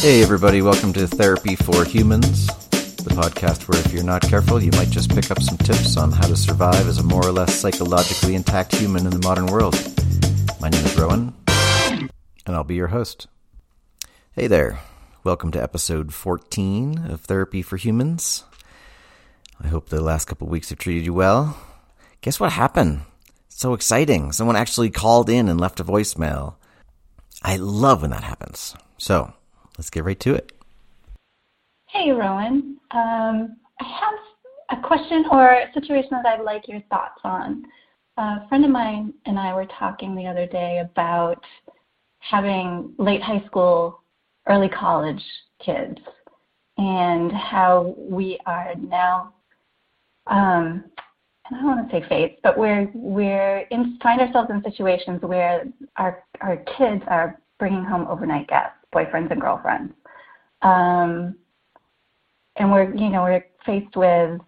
Hey, everybody, welcome to Therapy for Humans, the podcast where if you're not careful, you might just pick up some tips on how to survive as a more or less psychologically intact human in the modern world. My name is Rowan, and I'll be your host. Hey there, welcome to episode 14 of Therapy for Humans. I hope the last couple weeks have treated you well. Guess what happened? So exciting. Someone actually called in and left a voicemail. I love when that happens. So, let's get right to it. Hey, Rowan. Um, I have a question or a situation that I'd like your thoughts on. A friend of mine and I were talking the other day about having late high school, early college kids and how we are now, um, I don't want to say faced, but we're we're in, find ourselves in situations where our our kids are bringing home overnight guests boyfriends and girlfriends. Um, and we're, you know, we're faced with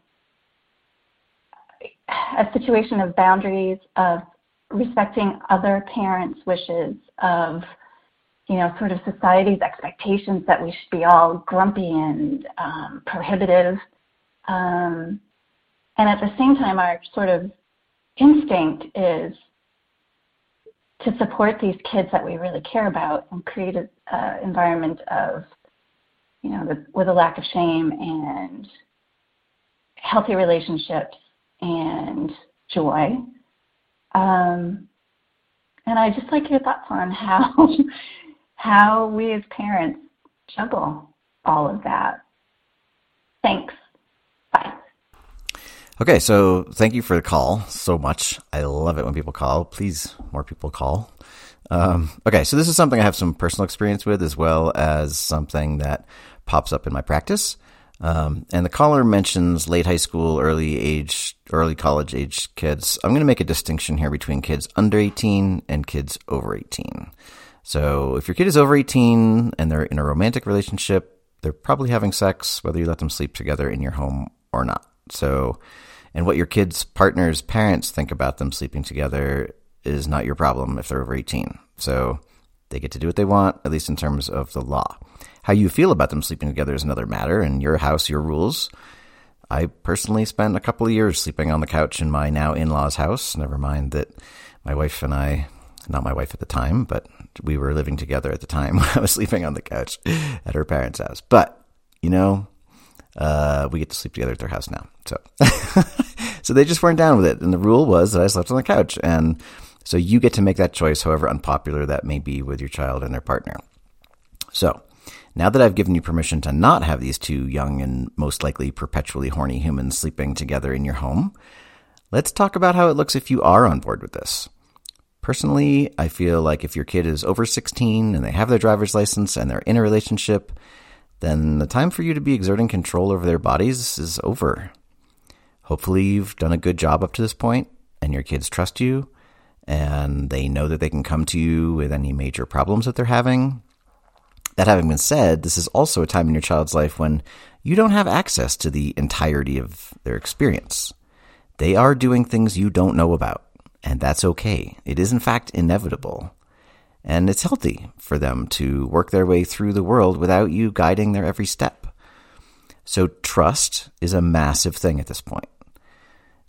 a situation of boundaries, of respecting other parents' wishes, of, you know, sort of society's expectations that we should be all grumpy and um, prohibitive. Um, and at the same time, our sort of instinct is to support these kids that we really care about and create an uh, environment of, you know, the, with a lack of shame and healthy relationships and joy. Um, and I just like your thoughts on how how we as parents juggle all of that. Thanks. Bye. Okay, so thank you for the call so much. I love it when people call. Please, more people call. Um, okay, so this is something I have some personal experience with as well as something that pops up in my practice. Um, and the caller mentions late high school, early age, early college age kids. I'm going to make a distinction here between kids under 18 and kids over 18. So if your kid is over 18 and they're in a romantic relationship, they're probably having sex, whether you let them sleep together in your home or not. So and what your kids' partner's parents think about them sleeping together is not your problem if they're over 18. So they get to do what they want, at least in terms of the law. How you feel about them sleeping together is another matter, and your house, your rules. I personally spent a couple of years sleeping on the couch in my now in law's house. Never mind that my wife and I, not my wife at the time, but we were living together at the time when I was sleeping on the couch at her parents' house. But, you know, uh, we get to sleep together at their house now. So, so they just weren't down with it. And the rule was that I slept on the couch. And so you get to make that choice, however unpopular that may be with your child and their partner. So now that I've given you permission to not have these two young and most likely perpetually horny humans sleeping together in your home, let's talk about how it looks if you are on board with this. Personally, I feel like if your kid is over 16 and they have their driver's license and they're in a relationship, then the time for you to be exerting control over their bodies is over. Hopefully, you've done a good job up to this point, and your kids trust you, and they know that they can come to you with any major problems that they're having. That having been said, this is also a time in your child's life when you don't have access to the entirety of their experience. They are doing things you don't know about, and that's okay. It is, in fact, inevitable. And it's healthy for them to work their way through the world without you guiding their every step. So trust is a massive thing at this point.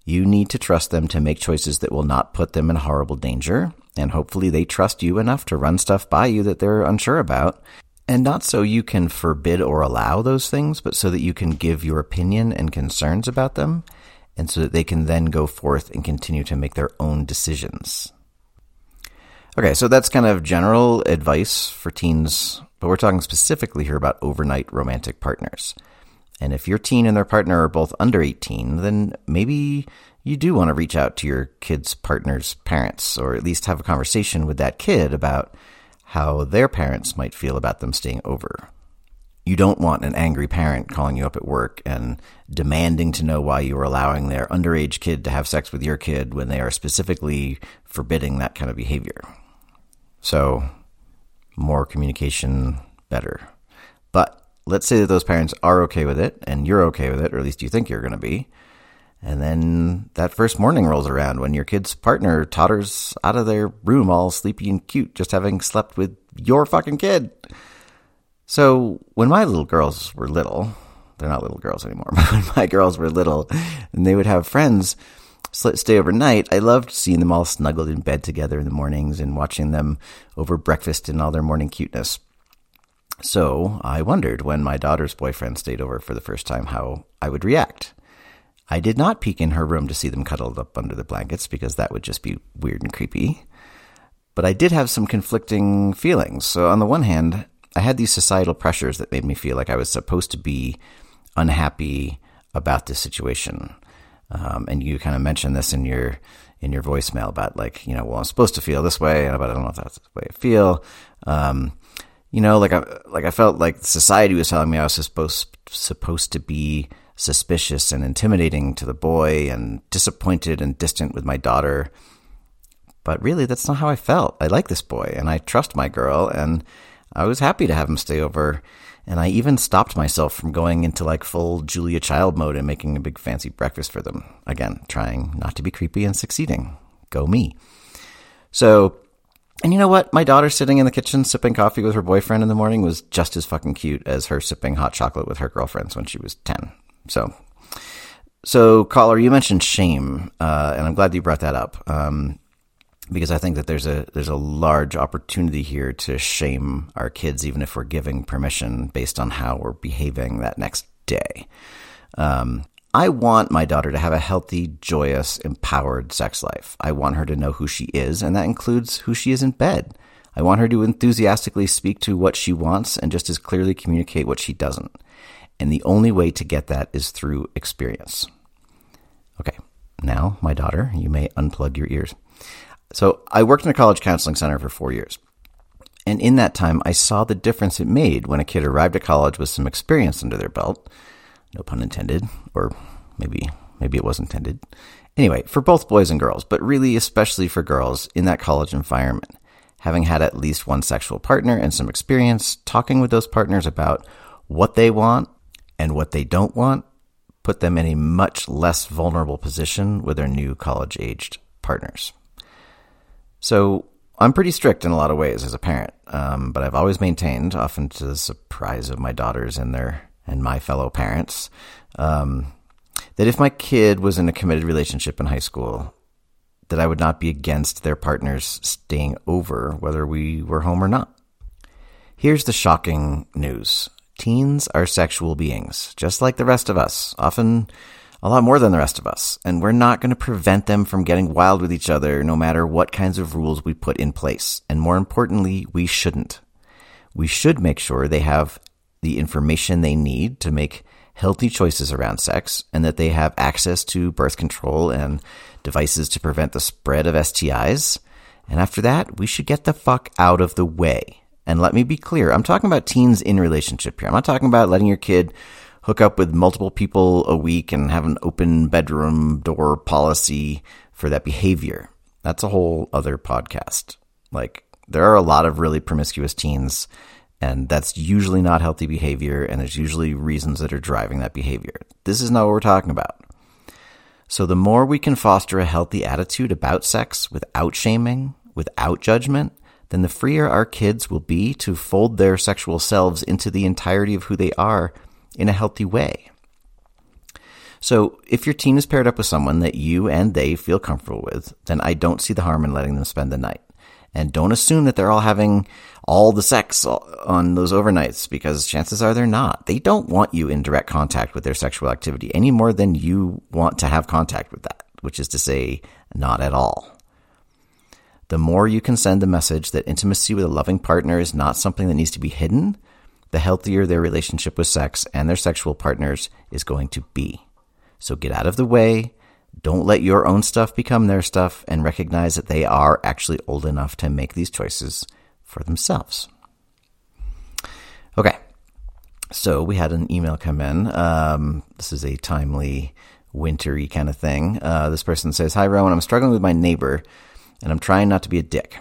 You need to trust them to make choices that will not put them in horrible danger. And hopefully they trust you enough to run stuff by you that they're unsure about. And not so you can forbid or allow those things, but so that you can give your opinion and concerns about them. And so that they can then go forth and continue to make their own decisions. Okay, so that's kind of general advice for teens, but we're talking specifically here about overnight romantic partners. And if your teen and their partner are both under 18, then maybe you do want to reach out to your kid's partner's parents, or at least have a conversation with that kid about how their parents might feel about them staying over. You don't want an angry parent calling you up at work and demanding to know why you are allowing their underage kid to have sex with your kid when they are specifically forbidding that kind of behavior. So, more communication, better. But let's say that those parents are okay with it and you're okay with it, or at least you think you're going to be. And then that first morning rolls around when your kid's partner totters out of their room all sleepy and cute, just having slept with your fucking kid. So when my little girls were little, they're not little girls anymore, but when my girls were little and they would have friends stay overnight, I loved seeing them all snuggled in bed together in the mornings and watching them over breakfast in all their morning cuteness. So I wondered when my daughter's boyfriend stayed over for the first time how I would react. I did not peek in her room to see them cuddled up under the blankets because that would just be weird and creepy. But I did have some conflicting feelings. So on the one hand, I had these societal pressures that made me feel like I was supposed to be unhappy about this situation. Um, and you kind of mentioned this in your in your voicemail about like you know well I'm supposed to feel this way, but I don't know if that's the way I feel. Um, you know, like I like I felt like society was telling me I was supposed supposed to be suspicious and intimidating to the boy, and disappointed and distant with my daughter. But really, that's not how I felt. I like this boy, and I trust my girl, and I was happy to have him stay over. And I even stopped myself from going into like full Julia Child mode and making a big fancy breakfast for them. Again, trying not to be creepy and succeeding. Go me. So, and you know what? My daughter sitting in the kitchen sipping coffee with her boyfriend in the morning was just as fucking cute as her sipping hot chocolate with her girlfriends when she was 10. So, so caller, you mentioned shame, uh, and I'm glad you brought that up. Um, because I think that there's a there's a large opportunity here to shame our kids, even if we're giving permission based on how we're behaving that next day. Um, I want my daughter to have a healthy, joyous, empowered sex life. I want her to know who she is, and that includes who she is in bed. I want her to enthusiastically speak to what she wants and just as clearly communicate what she doesn't. And the only way to get that is through experience. Okay, now, my daughter, you may unplug your ears. So I worked in a college counseling center for four years. And in that time, I saw the difference it made when a kid arrived at college with some experience under their belt. No pun intended, or maybe, maybe it was intended. Anyway, for both boys and girls, but really especially for girls in that college environment, having had at least one sexual partner and some experience talking with those partners about what they want and what they don't want put them in a much less vulnerable position with their new college aged partners. So I'm pretty strict in a lot of ways as a parent, um, but I've always maintained, often to the surprise of my daughters and their and my fellow parents, um, that if my kid was in a committed relationship in high school, that I would not be against their partners staying over whether we were home or not. Here's the shocking news. Teens are sexual beings, just like the rest of us, often a lot more than the rest of us, and we're not going to prevent them from getting wild with each other no matter what kinds of rules we put in place. And more importantly, we shouldn't. We should make sure they have the information they need to make healthy choices around sex and that they have access to birth control and devices to prevent the spread of STIs. And after that, we should get the fuck out of the way. And let me be clear, I'm talking about teens in relationship here. I'm not talking about letting your kid hook up with multiple people a week and have an open bedroom door policy for that behavior. That's a whole other podcast. Like, there are a lot of really promiscuous teens, and that's usually not healthy behavior, and there's usually reasons that are driving that behavior. This is not what we're talking about. So, the more we can foster a healthy attitude about sex without shaming, without judgment, then the freer our kids will be to fold their sexual selves into the entirety of who they are in a healthy way. So, if your teen is paired up with someone that you and they feel comfortable with, then I don't see the harm in letting them spend the night. And don't assume that they're all having all the sex on those overnights because chances are they're not. They don't want you in direct contact with their sexual activity any more than you want to have contact with that, which is to say, not at all. The more you can send the message that intimacy with a loving partner is not something that needs to be hidden, the healthier their relationship with sex and their sexual partners is going to be. So get out of the way. Don't let your own stuff become their stuff and recognize that they are actually old enough to make these choices for themselves. Okay. So we had an email come in. Um, this is a timely, wintry kind of thing. Uh, this person says, Hi, Rowan. I'm struggling with my neighbor and I'm trying not to be a dick.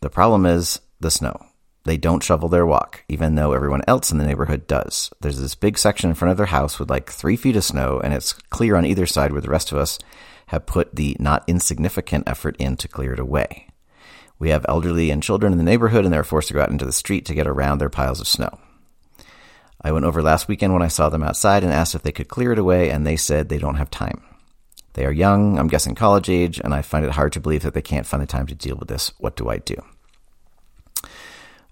The problem is the snow. They don't shovel their walk, even though everyone else in the neighborhood does. There's this big section in front of their house with like three feet of snow, and it's clear on either side where the rest of us have put the not insignificant effort in to clear it away. We have elderly and children in the neighborhood, and they're forced to go out into the street to get around their piles of snow. I went over last weekend when I saw them outside and asked if they could clear it away, and they said they don't have time. They are young, I'm guessing college age, and I find it hard to believe that they can't find the time to deal with this. What do I do?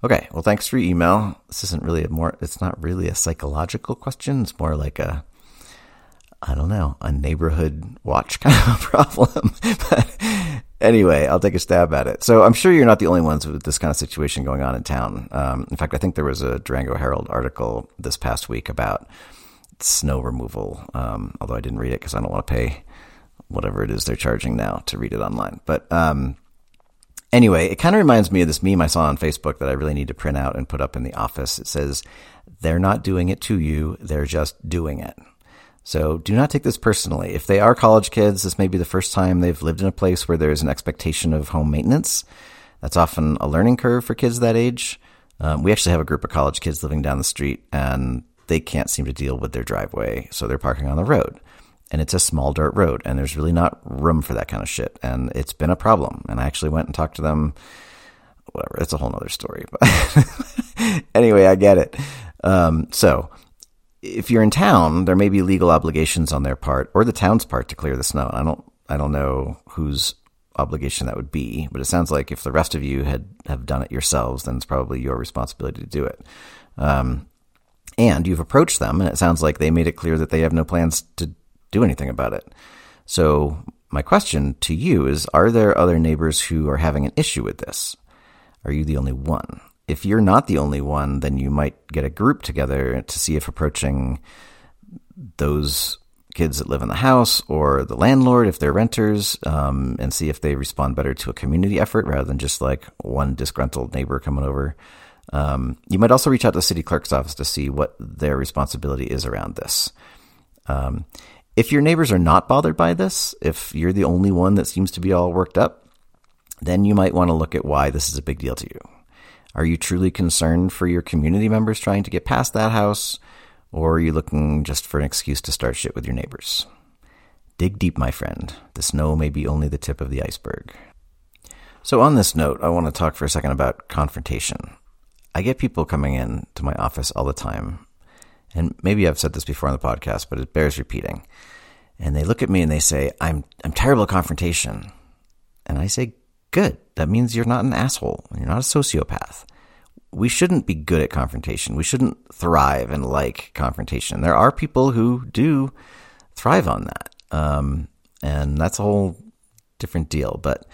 Okay, well, thanks for your email. This isn't really a more, it's not really a psychological question. It's more like a, I don't know, a neighborhood watch kind of problem. but anyway, I'll take a stab at it. So I'm sure you're not the only ones with this kind of situation going on in town. Um, in fact, I think there was a Durango Herald article this past week about snow removal, um, although I didn't read it because I don't want to pay whatever it is they're charging now to read it online. But um, anyway, it kind of reminds me of this meme I saw on Facebook that I really need to print out and put up in the office. It says, They're not doing it to you, they're just doing it. So do not take this personally. If they are college kids, this may be the first time they've lived in a place where there's an expectation of home maintenance. That's often a learning curve for kids that age. Um, we actually have a group of college kids living down the street and they can't seem to deal with their driveway, so they're parking on the road. And it's a small dirt road, and there's really not room for that kind of shit. And it's been a problem. And I actually went and talked to them. Whatever, it's a whole other story. But anyway, I get it. Um, so if you're in town, there may be legal obligations on their part or the town's part to clear the snow. I don't, I don't know whose obligation that would be, but it sounds like if the rest of you had have done it yourselves, then it's probably your responsibility to do it. Um, and you've approached them, and it sounds like they made it clear that they have no plans to do anything about it. So my question to you is: Are there other neighbors who are having an issue with this? Are you the only one? if you're not the only one, then you might get a group together to see if approaching those kids that live in the house or the landlord if they're renters um, and see if they respond better to a community effort rather than just like one disgruntled neighbor coming over. Um, you might also reach out to the city clerk's office to see what their responsibility is around this. Um, if your neighbors are not bothered by this, if you're the only one that seems to be all worked up, then you might want to look at why this is a big deal to you. Are you truly concerned for your community members trying to get past that house? Or are you looking just for an excuse to start shit with your neighbors? Dig deep, my friend. The snow may be only the tip of the iceberg. So, on this note, I want to talk for a second about confrontation. I get people coming in to my office all the time, and maybe I've said this before on the podcast, but it bears repeating. And they look at me and they say, "I'm I'm terrible at confrontation," and I say, Good. That means you're not an asshole. You're not a sociopath. We shouldn't be good at confrontation. We shouldn't thrive and like confrontation. There are people who do thrive on that. Um, and that's a whole different deal. But,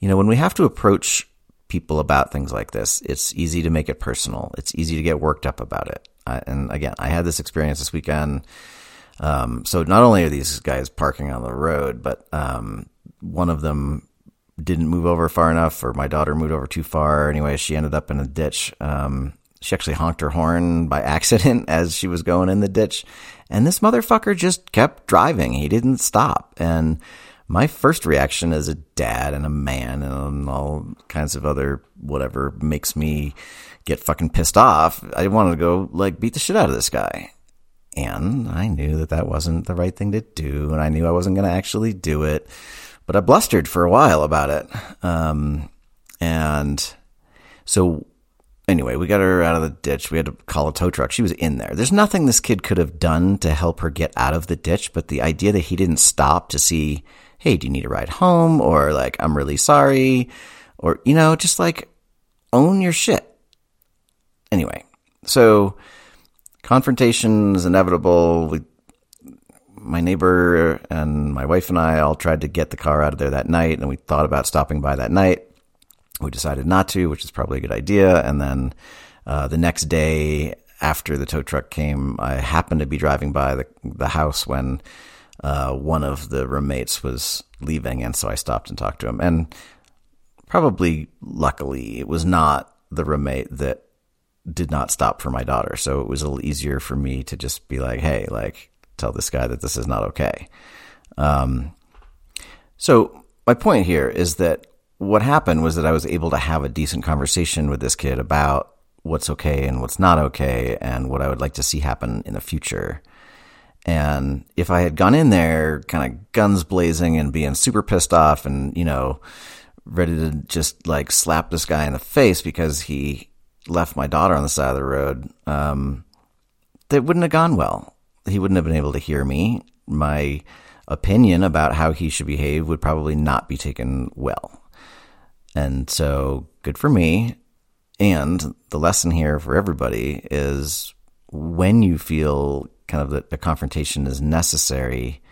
you know, when we have to approach people about things like this, it's easy to make it personal. It's easy to get worked up about it. I, and again, I had this experience this weekend. Um, so not only are these guys parking on the road, but um, one of them didn't move over far enough, or my daughter moved over too far. Anyway, she ended up in a ditch. Um, she actually honked her horn by accident as she was going in the ditch. And this motherfucker just kept driving. He didn't stop. And my first reaction as a dad and a man and all kinds of other whatever makes me get fucking pissed off. I wanted to go like beat the shit out of this guy. And I knew that that wasn't the right thing to do. And I knew I wasn't going to actually do it but I blustered for a while about it. Um, and so anyway, we got her out of the ditch. We had to call a tow truck. She was in there. There's nothing this kid could have done to help her get out of the ditch, but the idea that he didn't stop to see, hey, do you need a ride home? Or like, I'm really sorry. Or, you know, just like own your shit. Anyway, so confrontation is inevitable. We my neighbor and my wife and I all tried to get the car out of there that night, and we thought about stopping by that night. We decided not to, which is probably a good idea. And then uh, the next day, after the tow truck came, I happened to be driving by the the house when uh, one of the roommates was leaving, and so I stopped and talked to him. And probably, luckily, it was not the roommate that did not stop for my daughter, so it was a little easier for me to just be like, "Hey, like." tell this guy that this is not okay. Um, so my point here is that what happened was that I was able to have a decent conversation with this kid about what's okay and what's not okay and what I would like to see happen in the future. And if I had gone in there kind of guns blazing and being super pissed off and, you know, ready to just like slap this guy in the face because he left my daughter on the side of the road, um, that wouldn't have gone well. He wouldn't have been able to hear me. My opinion about how he should behave would probably not be taken well. And so, good for me. And the lesson here for everybody is when you feel kind of that a confrontation is necessary,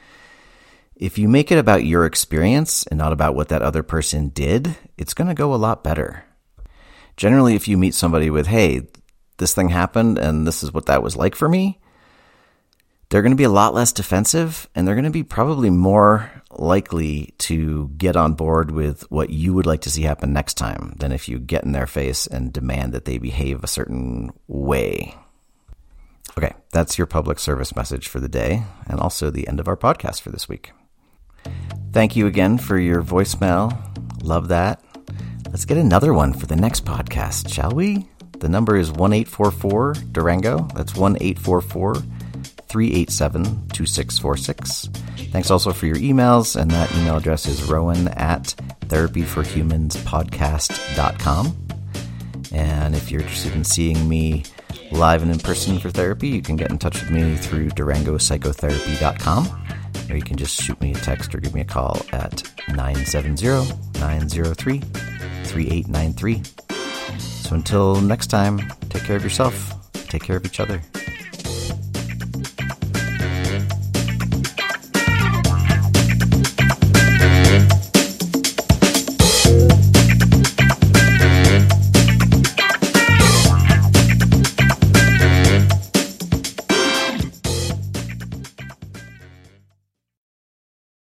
if you make it about your experience and not about what that other person did, it's going to go a lot better. Generally, if you meet somebody with, hey, this thing happened and this is what that was like for me, they're going to be a lot less defensive and they're going to be probably more likely to get on board with what you would like to see happen next time than if you get in their face and demand that they behave a certain way. Okay, that's your public service message for the day and also the end of our podcast for this week. Thank you again for your voicemail. Love that. Let's get another one for the next podcast, shall we? The number is 1844 Durango. That's 1844 387 2646. Thanks also for your emails, and that email address is rowan at therapyforhumanspodcast.com. And if you're interested in seeing me live and in person for therapy, you can get in touch with me through durangopsychotherapy.com or you can just shoot me a text or give me a call at 970-903-3893. So until next time, take care of yourself, take care of each other.